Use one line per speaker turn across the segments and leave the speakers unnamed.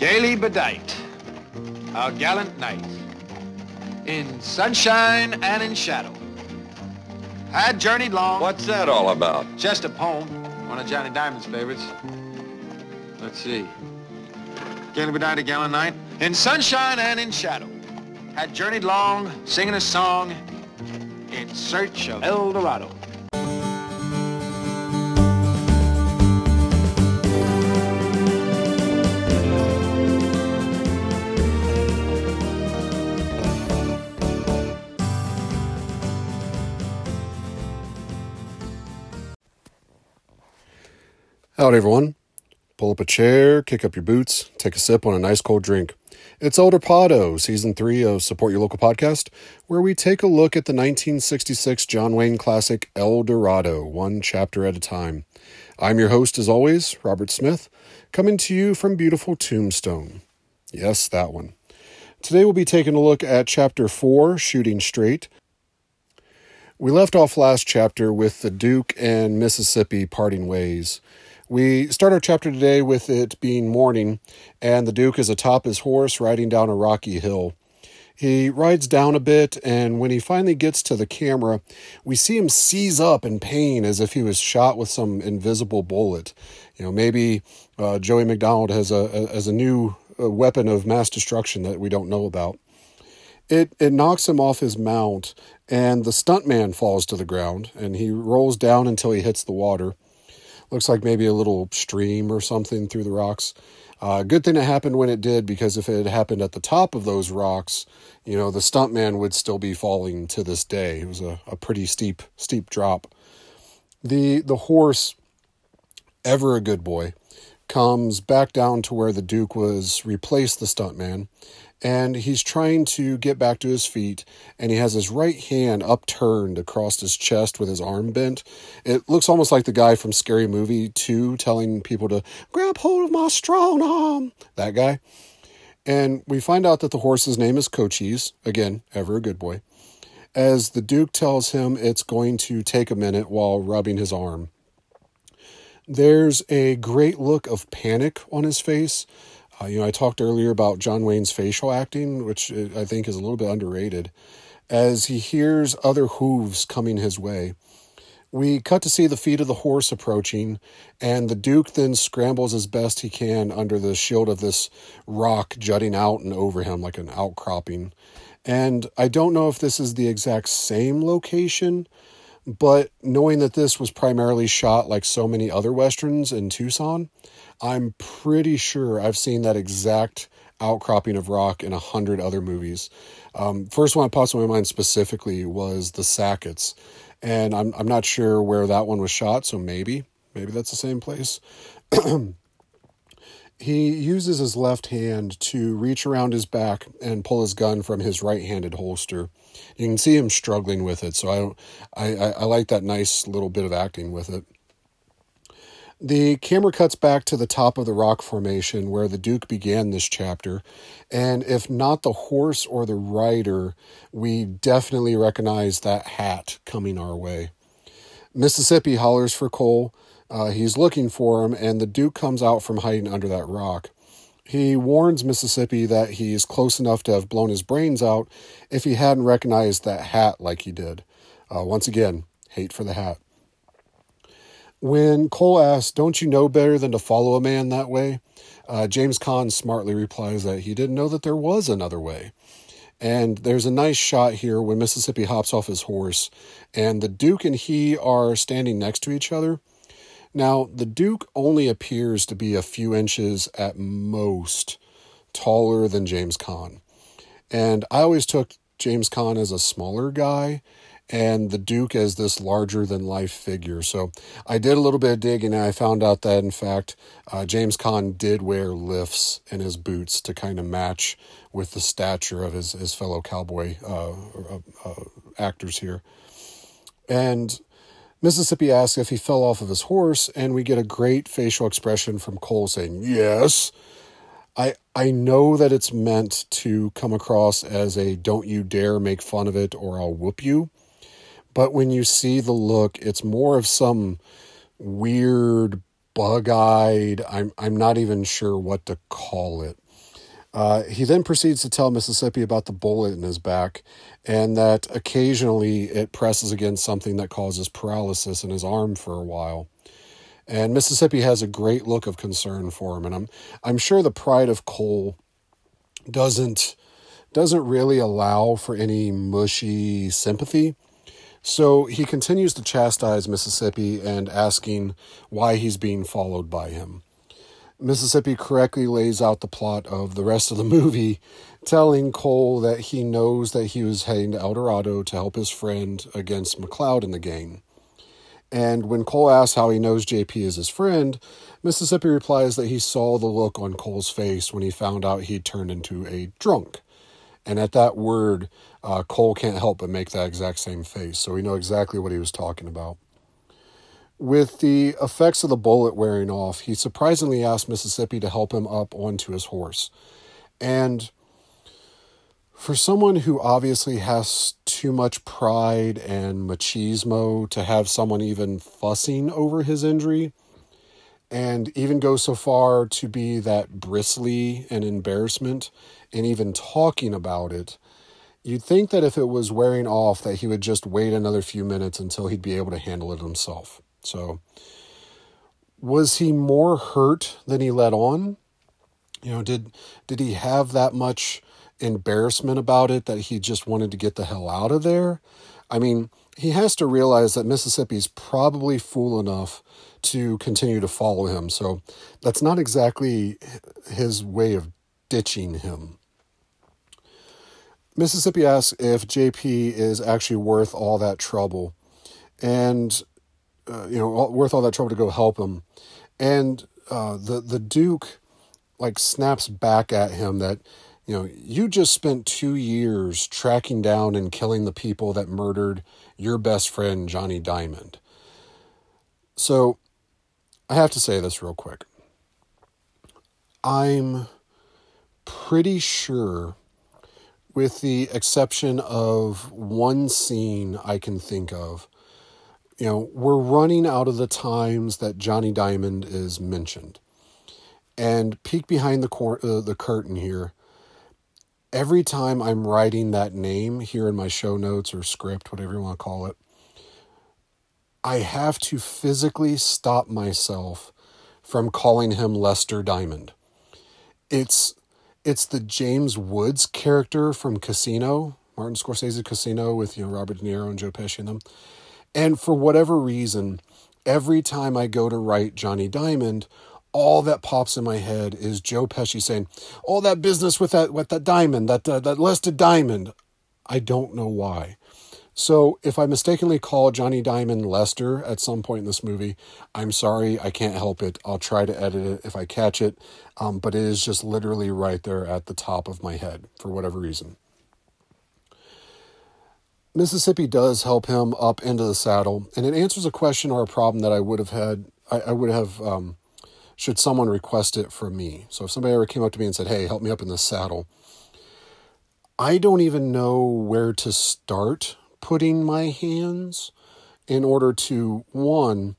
gaily bedight, our gallant knight, in sunshine and in shadow. Had journeyed long.
What's that all about?
Just a poem, one of Johnny Diamond's favorites. Let's see. Gaily bedight, a gallant knight, in sunshine and in shadow. Had journeyed long, singing a song, in search of El Dorado.
Howdy, everyone. Pull up a chair, kick up your boots, take a sip on a nice cold drink. It's El Pado, season three of Support Your Local Podcast, where we take a look at the 1966 John Wayne classic El Dorado, one chapter at a time. I'm your host, as always, Robert Smith, coming to you from beautiful Tombstone. Yes, that one. Today we'll be taking a look at chapter four, Shooting Straight. We left off last chapter with the Duke and Mississippi parting ways. We start our chapter today with it being morning, and the Duke is atop his horse riding down a rocky hill. He rides down a bit, and when he finally gets to the camera, we see him seize up in pain as if he was shot with some invisible bullet. You know, maybe uh, Joey MacDonald has a, a, a new uh, weapon of mass destruction that we don't know about. It it knocks him off his mount, and the stuntman falls to the ground, and he rolls down until he hits the water. Looks like maybe a little stream or something through the rocks. Uh, good thing it happened when it did, because if it had happened at the top of those rocks, you know, the stuntman would still be falling to this day. It was a, a pretty steep, steep drop. The the horse, ever a good boy, comes back down to where the Duke was, replaced the stuntman, and he's trying to get back to his feet and he has his right hand upturned across his chest with his arm bent. It looks almost like the guy from scary movie 2 telling people to grab hold of my strong arm that guy. And we find out that the horse's name is cochise again ever a good boy as the duke tells him it's going to take a minute while rubbing his arm. There's a great look of panic on his face uh, you know, I talked earlier about John Wayne's facial acting, which I think is a little bit underrated. As he hears other hooves coming his way, we cut to see the feet of the horse approaching, and the Duke then scrambles as best he can under the shield of this rock jutting out and over him like an outcropping. And I don't know if this is the exact same location, but knowing that this was primarily shot like so many other westerns in Tucson, I'm pretty sure I've seen that exact outcropping of rock in a hundred other movies. Um, first one that pops in my mind specifically was the Sacketts, and I'm I'm not sure where that one was shot, so maybe maybe that's the same place. he uses his left hand to reach around his back and pull his gun from his right-handed holster. You can see him struggling with it, so I don't. I, I, I like that nice little bit of acting with it. The camera cuts back to the top of the rock formation where the Duke began this chapter, and if not the horse or the rider, we definitely recognize that hat coming our way. Mississippi hollers for Cole. Uh, he's looking for him, and the Duke comes out from hiding under that rock. He warns Mississippi that he's close enough to have blown his brains out if he hadn't recognized that hat like he did. Uh, once again, hate for the hat. When Cole asks, Don't you know better than to follow a man that way? Uh, James Caan smartly replies that he didn't know that there was another way. And there's a nice shot here when Mississippi hops off his horse, and the Duke and he are standing next to each other. Now, the Duke only appears to be a few inches at most taller than James Caan. And I always took James Caan as a smaller guy, and the Duke as this larger than life figure. So I did a little bit of digging and I found out that, in fact, uh, James Caan did wear lifts in his boots to kind of match with the stature of his, his fellow cowboy uh, uh, uh, actors here. And Mississippi asks if he fell off of his horse, and we get a great facial expression from Cole saying, Yes. I, I know that it's meant to come across as a don't you dare make fun of it or I'll whoop you. But when you see the look, it's more of some weird bug-eyed, I'm I'm not even sure what to call it. Uh, he then proceeds to tell Mississippi about the bullet in his back and that occasionally it presses against something that causes paralysis in his arm for a while. And Mississippi has a great look of concern for him, and I'm I'm sure the pride of Cole doesn't doesn't really allow for any mushy sympathy. So he continues to chastise Mississippi and asking why he's being followed by him. Mississippi correctly lays out the plot of the rest of the movie, telling Cole that he knows that he was heading to El Dorado to help his friend against McLeod in the game. And when Cole asks how he knows JP is his friend, Mississippi replies that he saw the look on Cole's face when he found out he'd turned into a drunk. And at that word, uh, Cole can't help but make that exact same face, so we know exactly what he was talking about. With the effects of the bullet wearing off, he surprisingly asked Mississippi to help him up onto his horse. And for someone who obviously has too much pride and machismo to have someone even fussing over his injury, and even go so far to be that bristly and embarrassment and even talking about it, you'd think that if it was wearing off that he would just wait another few minutes until he'd be able to handle it himself. So, was he more hurt than he let on? You know, did did he have that much embarrassment about it that he just wanted to get the hell out of there? I mean, he has to realize that Mississippi's probably fool enough to continue to follow him. So that's not exactly his way of ditching him. Mississippi asks if JP is actually worth all that trouble. And uh, you know, worth all that trouble to go help him. And uh, the the Duke like snaps back at him that you know you just spent two years tracking down and killing the people that murdered your best friend Johnny Diamond. So I have to say this real quick. I'm pretty sure, with the exception of one scene I can think of, you know, we're running out of the times that Johnny Diamond is mentioned. And peek behind the cor- uh, the curtain here. Every time I'm writing that name here in my show notes or script, whatever you want to call it, I have to physically stop myself from calling him Lester Diamond. It's it's the James Woods character from Casino, Martin Scorsese Casino with you know Robert De Niro and Joe Pesci in them. And for whatever reason, every time I go to write Johnny Diamond, all that pops in my head is Joe Pesci saying, "All that business with that with that diamond, that uh, that Lester diamond." I don't know why. So if I mistakenly call Johnny Diamond Lester at some point in this movie, I'm sorry, I can't help it. I'll try to edit it if I catch it, um, but it is just literally right there at the top of my head for whatever reason. Mississippi does help him up into the saddle, and it answers a question or a problem that I would have had. I, I would have, um, should someone request it from me. So if somebody ever came up to me and said, "Hey, help me up in the saddle," I don't even know where to start putting my hands in order to one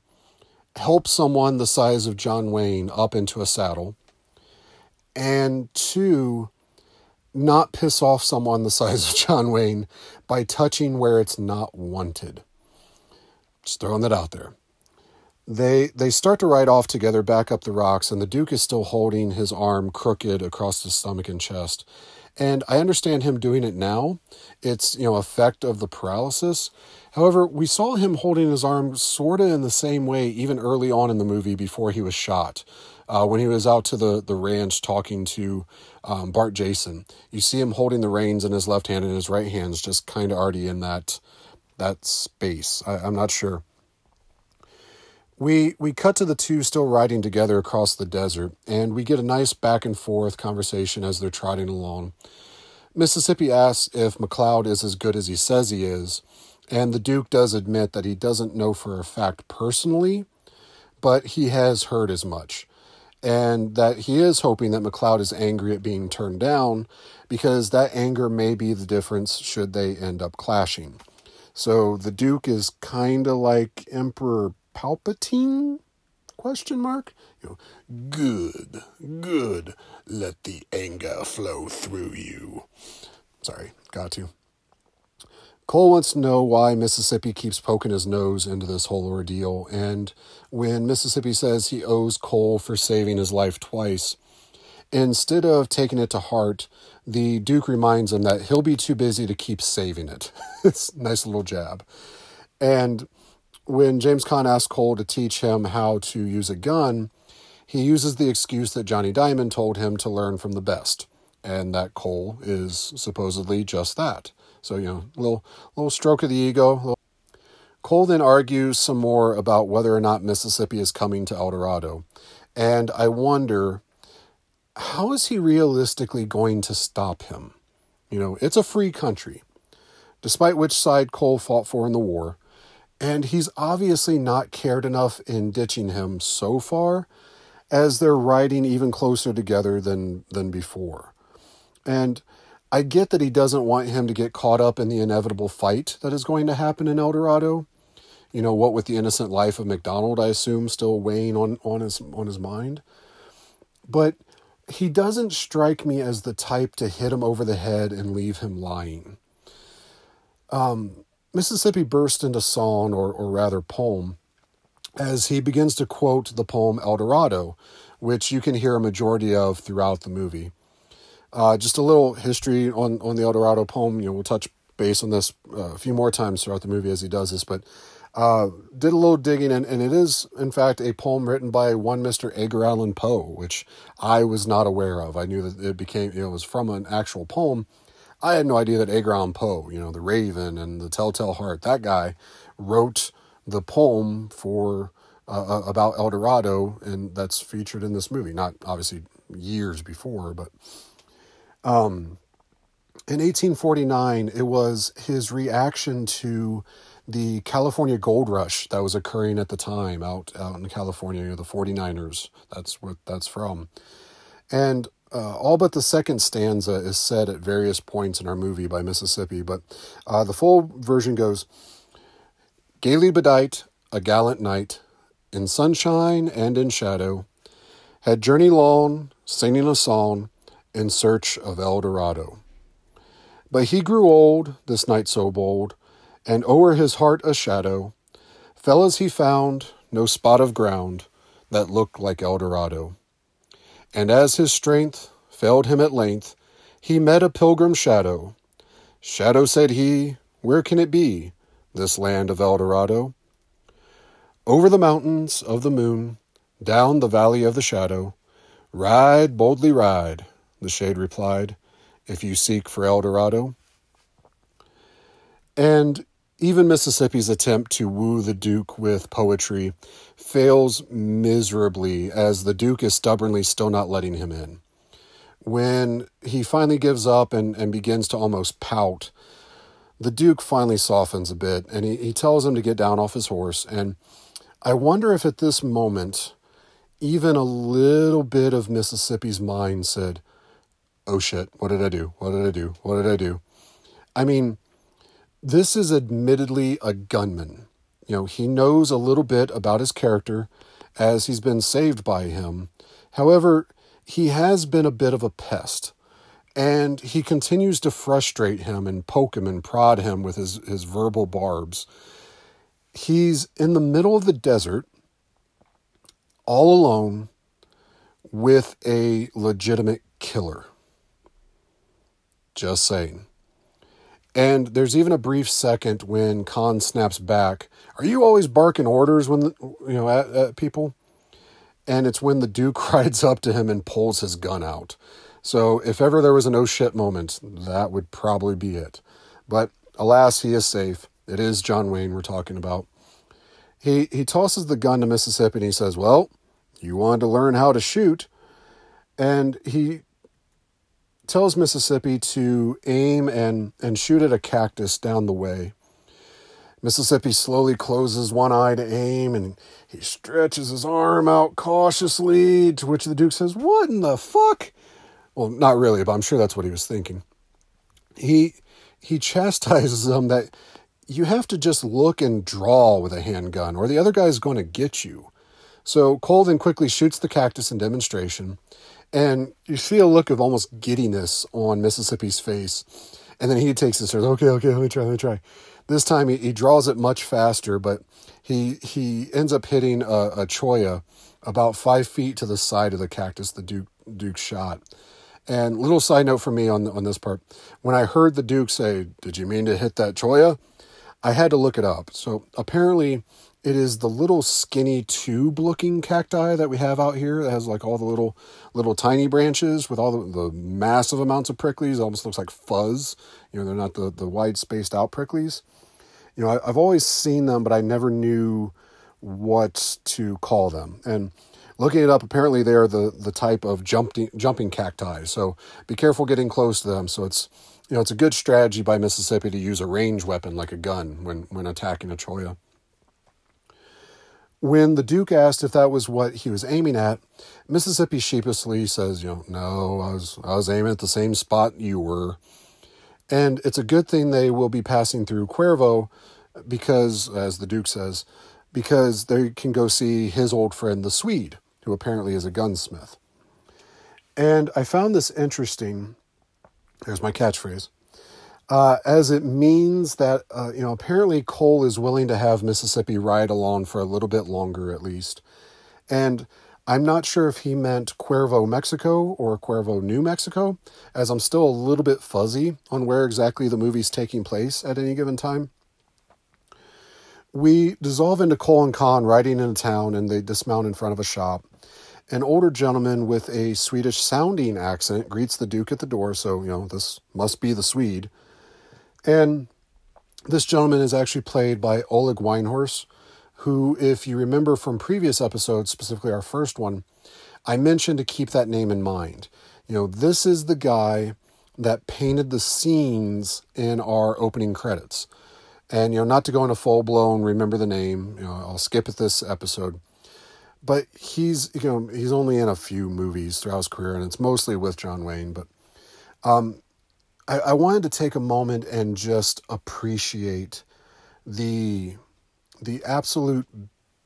help someone the size of John Wayne up into a saddle, and two not piss off someone the size of John Wayne by touching where it's not wanted. Just throwing that out there. They they start to ride off together back up the rocks, and the Duke is still holding his arm crooked across his stomach and chest. And I understand him doing it now. It's you know effect of the paralysis. However, we saw him holding his arm sort of in the same way even early on in the movie before he was shot uh, when he was out to the, the ranch talking to um, Bart Jason. You see him holding the reins in his left hand and his right hand's just kind of already in that that space. I, I'm not sure. We we cut to the two still riding together across the desert, and we get a nice back and forth conversation as they're trotting along. Mississippi asks if McLeod is as good as he says he is, and the Duke does admit that he doesn't know for a fact personally, but he has heard as much and that he is hoping that McLeod is angry at being turned down because that anger may be the difference should they end up clashing. So the Duke is kind of like Emperor Palpatine? Question mark. You know, good, good. let the anger flow through you. Sorry, got to. Cole wants to know why Mississippi keeps poking his nose into this whole ordeal, and when Mississippi says he owes Cole for saving his life twice, instead of taking it to heart, the Duke reminds him that he'll be too busy to keep saving it. it's a nice little jab. And when James Caan asks Cole to teach him how to use a gun, he uses the excuse that Johnny Diamond told him to learn from the best, and that Cole is supposedly just that. So, you know, little little stroke of the ego. Little... Cole then argues some more about whether or not Mississippi is coming to El Dorado. And I wonder, how is he realistically going to stop him? You know, it's a free country, despite which side Cole fought for in the war. And he's obviously not cared enough in ditching him so far as they're riding even closer together than, than before. And I get that he doesn't want him to get caught up in the inevitable fight that is going to happen in El Dorado. You know, what with the innocent life of McDonald, I assume, still weighing on, on his on his mind. But he doesn't strike me as the type to hit him over the head and leave him lying. Um, Mississippi burst into song, or, or rather poem, as he begins to quote the poem El Dorado, which you can hear a majority of throughout the movie. Uh, just a little history on, on the El Dorado poem. You know, we'll touch base on this uh, a few more times throughout the movie as he does this, but uh, did a little digging, and, and it is, in fact, a poem written by one Mr. Edgar Allan Poe, which I was not aware of. I knew that it became, you know, it was from an actual poem. I had no idea that Edgar Poe, you know, The Raven and The Telltale Heart, that guy wrote the poem for uh, uh about El Dorado, and that's featured in this movie. Not obviously years before, but um, in 1849, it was his reaction to the California gold rush that was occurring at the time out, out in California, you know, the 49ers. That's what that's from. And uh, all but the second stanza is said at various points in our movie by Mississippi, but uh, the full version goes Gaily bedight, a gallant knight, in sunshine and in shadow, had journeyed long, singing a song, in search of El Dorado. But he grew old, this knight so bold, and o'er his heart a shadow fell as he found no spot of ground that looked like El Dorado. And as his strength failed him at length, he met a pilgrim shadow. Shadow, said he, where can it be, this land of El Dorado? Over the mountains of the moon, down the valley of the shadow, ride, boldly ride, the shade replied, if you seek for El Dorado. And even Mississippi's attempt to woo the Duke with poetry fails miserably as the Duke is stubbornly still not letting him in. When he finally gives up and, and begins to almost pout, the Duke finally softens a bit and he, he tells him to get down off his horse. And I wonder if at this moment, even a little bit of Mississippi's mind said, oh shit, what did I do? What did I do? What did I do? I mean, this is admittedly a gunman. You know, he knows a little bit about his character as he's been saved by him. However, he has been a bit of a pest. And he continues to frustrate him and poke him and prod him with his, his verbal barbs. He's in the middle of the desert, all alone, with a legitimate killer. Just saying. And there's even a brief second when Caan snaps back. Are you always barking orders when the, you know at, at people? And it's when the Duke rides up to him and pulls his gun out. So if ever there was an oh shit moment, that would probably be it. But alas, he is safe. It is John Wayne we're talking about. He he tosses the gun to Mississippi and he says, "Well, you wanted to learn how to shoot." And he tells Mississippi to aim and, and shoot at a cactus down the way. Mississippi slowly closes one eye to aim and he stretches his arm out cautiously, to which the Duke says, What in the fuck? Well, not really, but I'm sure that's what he was thinking. He he chastises him that you have to just look and draw with a handgun, or the other guy's going to get you. So Cole then quickly shoots the cactus in demonstration, And you see a look of almost giddiness on Mississippi's face. And then he takes and says, okay, okay, let me try, let me try. This time he, he draws it much faster, but he he ends up hitting a, a cholla about five feet to the side of the cactus the Duke Duke shot. And little side note for me on on this part, when I heard the Duke say, "Did you mean to hit that cholla?" I had to look it up. So apparently, it is the little skinny tube looking cacti that we have out here that has like all the little little tiny branches with all the, the massive amounts of pricklies. It almost looks like fuzz. You know, they're not the, the wide spaced out pricklies. You know, I, I've always seen them, but I never knew what to call them. And looking it up, apparently they're the, the type of jumping jumping cacti. So be careful getting close to them. So it's you know it's a good strategy by Mississippi to use a range weapon like a gun when when attacking a cholla. When the Duke asked if that was what he was aiming at, Mississippi sheepishly says, "You know, no, I was I was aiming at the same spot you were." And it's a good thing they will be passing through Cuervo because, as the Duke says, because they can go see his old friend, the Swede, who apparently is a gunsmith. And I found this interesting. There's my catchphrase. Uh, as it means that, uh, you know, apparently Cole is willing to have Mississippi ride along for a little bit longer at least. And I'm not sure if he meant Cuervo, Mexico or Cuervo, New Mexico, as I'm still a little bit fuzzy on where exactly the movie's taking place at any given time. We dissolve into Cole and Caan riding in a town and they dismount in front of a shop. An older gentleman with a Swedish sounding accent greets the Duke at the door, so, you know, this must be the Swede. And this gentleman is actually played by Olaf Wieghorst, who, if you remember from previous episodes, specifically our first one, I mentioned to keep that name in mind. You know, this is the guy that painted the scenes in our opening credits. And, you know, not to go into full blown remember the name, you know, I'll skip at this episode. But he's, you know, he's only in a few movies throughout his career, and it's mostly with John Wayne. But um, I, I wanted to take a moment and just appreciate the the absolute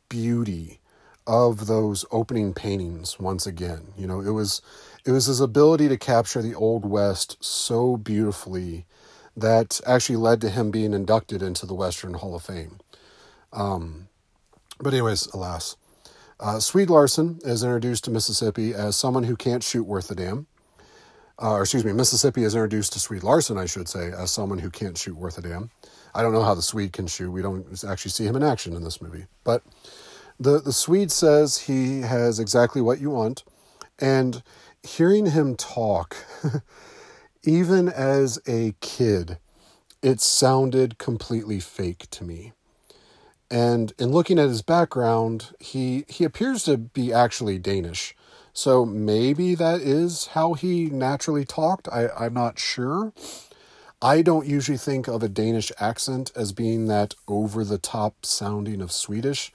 beauty of those opening paintings once again. You know, it was it was his ability to capture the old west so beautifully that actually led to him being inducted into the Western Hall of Fame. Um, but anyways, alas. Uh, Swede Larson is introduced to Mississippi as someone who can't shoot worth a damn. Uh, or excuse me, Mississippi is introduced to Swede Larson, I should say, as someone who can't shoot worth a damn. I don't know how the Swede can shoot. We don't actually see him in action in this movie. But the, the Swede says he has exactly what you want. And hearing him talk, even as a kid, it sounded completely fake to me. And in looking at his background, he, he appears to be actually Danish. So maybe that is how he naturally talked. I, I'm not sure. I don't usually think of a Danish accent as being that over the top sounding of Swedish.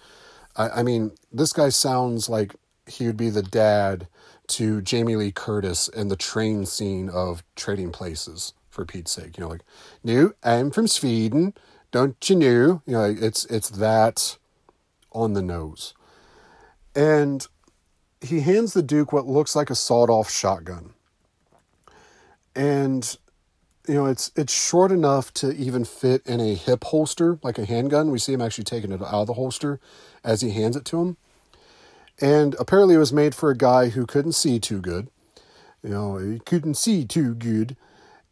I, I, mean, this guy sounds like he would be the dad to Jamie Lee Curtis in the train scene of Trading Places, for Pete's sake. You know, like, no, I'm from Sweden. Don't you know? You know, it's it's that on the nose. And he hands the Duke what looks like a sawed off shotgun. And you know, it's it's short enough to even fit in a hip holster, like a handgun. We see him actually taking it out of the holster as he hands it to him. And apparently, it was made for a guy who couldn't see too good. You know, he couldn't see too good.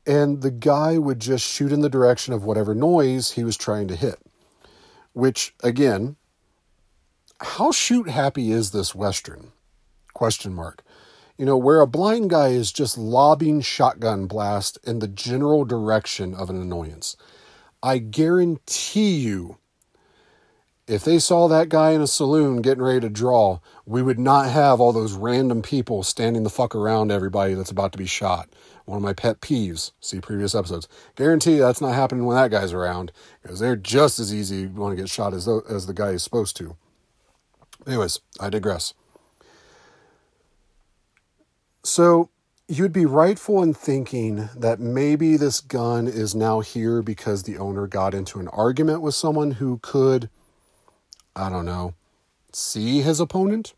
And the guy would just shoot in the direction of whatever noise he was trying to hit. Which, again, how shoot happy is this Western? Question mark. You know, where a blind guy is just lobbing shotgun blast in the general direction of an annoyance. I guarantee you, if they saw that guy in a saloon getting ready to draw, we would not have all those random people standing the fuck around everybody that's about to be shot. One of my pet peeves, see previous episodes. Guarantee that's not happening when that guy's around, because they're just as easy want to get shot as, the, as the guy is supposed to. Anyways, I digress. So you'd be rightful in thinking that maybe this gun is now here because the owner got into an argument with someone who could, I don't know, see his opponent,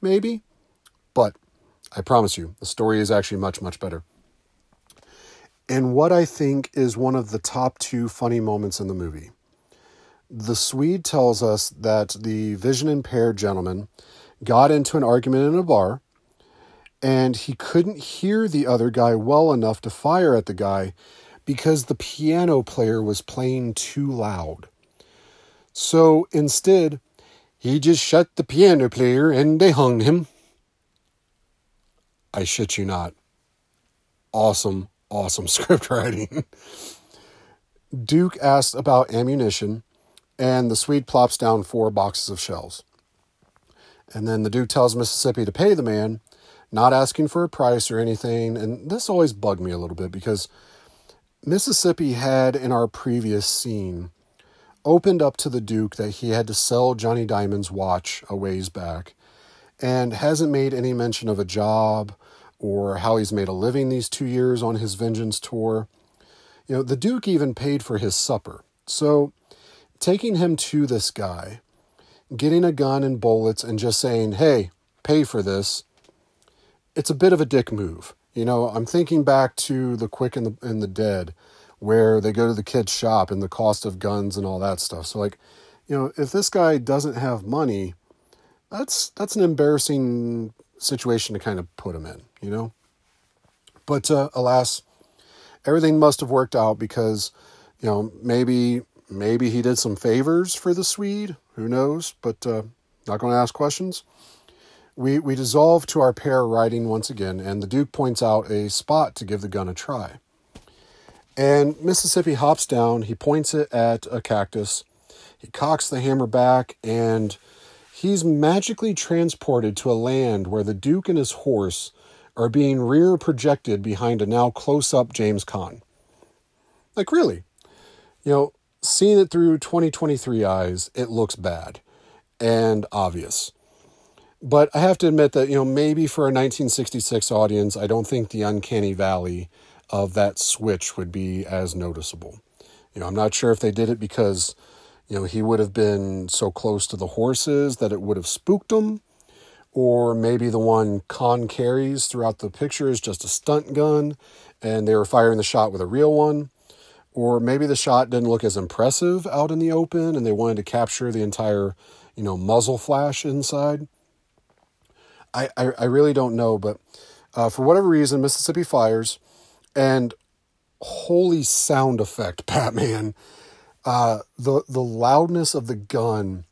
maybe. But I promise you, the story is actually much, much better. And what I think is one of the top two funny moments in the movie. The Swede tells us that the vision impaired gentleman got into an argument in a bar and he couldn't hear the other guy well enough to fire at the guy because the piano player was playing too loud. So instead, he just shut the piano player and they hung him. I shit you not. Awesome, awesome script writing. Duke asks about ammunition, and the Swede plops down four boxes of shells. And then the Duke tells Mississippi to pay the man, not asking for a price or anything. And this always bugged me a little bit because Mississippi had, in our previous scene, opened up to the Duke that he had to sell Johnny Diamond's watch a ways back and hasn't made any mention of a job or how he's made a living these two years on his vengeance tour. You know, the Duke even paid for his supper. So, taking him to this guy, getting a gun and bullets, and just saying, hey, pay for this, it's a bit of a dick move. You know, I'm thinking back to The Quick and the, and the Dead, where they go to the kid's shop and the cost of guns and all that stuff. So, like, you know, if this guy doesn't have money, that's that's an embarrassing situation to kind of put him in, you know. But uh, alas, everything must have worked out because, you know, maybe maybe he did some favors for the Swede. Who knows? But uh, not going to ask questions. We we dissolve to our pair riding once again, and the Duke points out a spot to give the gun a try. And Mississippi hops down. He points it at a cactus. He cocks the hammer back, and he's magically transported to a land where the Duke and his horse are being rear projected behind a now close up James Caan. Like, really? You know, seeing it through 2023 eyes, it looks bad and obvious. But I have to admit that, you know, maybe for a 1966 audience, I don't think the uncanny valley of that switch would be as noticeable. You know, I'm not sure if they did it because you know, he would have been so close to the horses that it would have spooked them. Or maybe the one Caan carries throughout the picture is just a stunt gun and they were firing the shot with a real one. Or maybe the shot didn't look as impressive out in the open and they wanted to capture the entire, you know, muzzle flash inside. I, I, I really don't know, but uh, for whatever reason, Mississippi fires and holy sound effect, Batman. Uh, the the loudness of the gun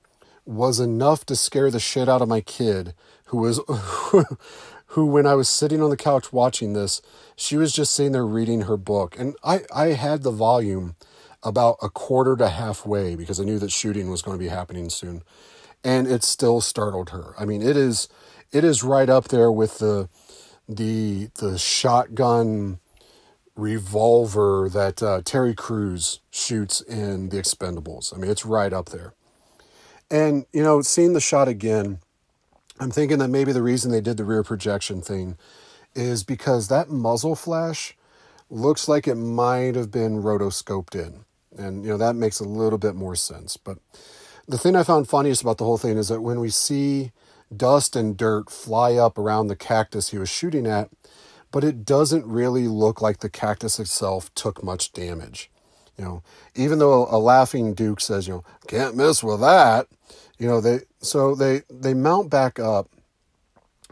was enough to scare the shit out of my kid, who was who when I was sitting on the couch watching this, she was just sitting there reading her book, and I I had the volume about a quarter to halfway because I knew that shooting was going to be happening soon, and it still startled her. I mean, it is it is right up there with the the the shotgun revolver that uh, Terry Crews shoots in The Expendables. I mean, it's right up there. And, you know, seeing the shot again, I'm thinking that maybe the reason they did the rear projection thing is because that muzzle flash looks like it might have been rotoscoped in. And, you know, that makes a little bit more sense. But the thing I found funniest about the whole thing is that when we see dust and dirt fly up around the cactus he was shooting at, but it doesn't really look like the cactus itself took much damage. You know, even though a laughing Duke says, you know, can't miss with that, you know, they so they they mount back up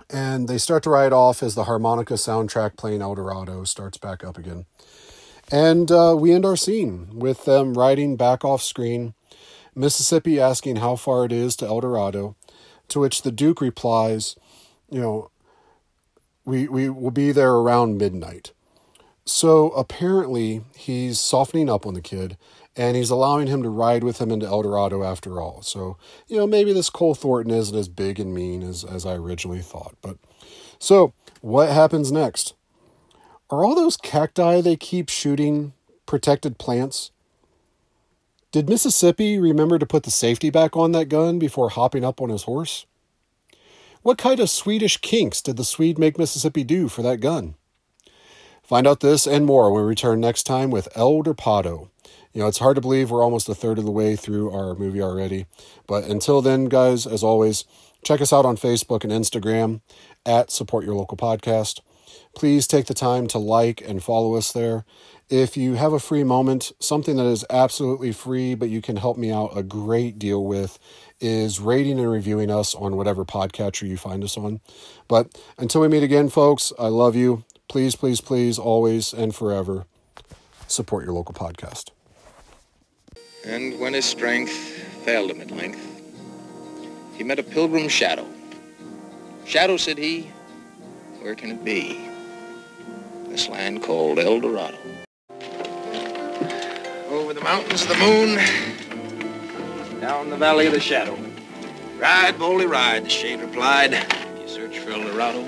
and they start to ride off as the harmonica soundtrack playing El Dorado starts back up again. And uh, we end our scene with them riding back off screen, Mississippi asking how far it is to El Dorado, to which the Duke replies, you know, we, we will be there around midnight. So apparently he's softening up on the kid and he's allowing him to ride with him into El Dorado after all. So, you know, maybe this Cole Thornton isn't as big and mean as, as I originally thought. But so what happens next? Are all those cacti they keep shooting protected plants? Did Mississippi remember to put the safety back on that gun before hopping up on his horse? What kind of Swedish kinks did the Swede make Mississippi do for that gun? Find out this and more when we return next time with El Dor-Pod-O. You know, it's hard to believe we're almost a third of the way through our movie already. But until then, guys, as always, check us out on Facebook and Instagram at Support Your Local Podcast. Please take the time to like and follow us there. If you have a free moment, something that is absolutely free, but you can help me out a great deal with, is rating and reviewing us on whatever podcatcher you find us on. But until we meet again, folks, I love you. Please, please, please, always and forever support your local podcast.
And when his strength failed him at length, he met a pilgrim shadow. Shadow, said he, where can it be? This land called El Dorado. Over the mountains of the moon, down the valley of the shadow. Ride, boldly ride, the shade replied. You search for El Dorado,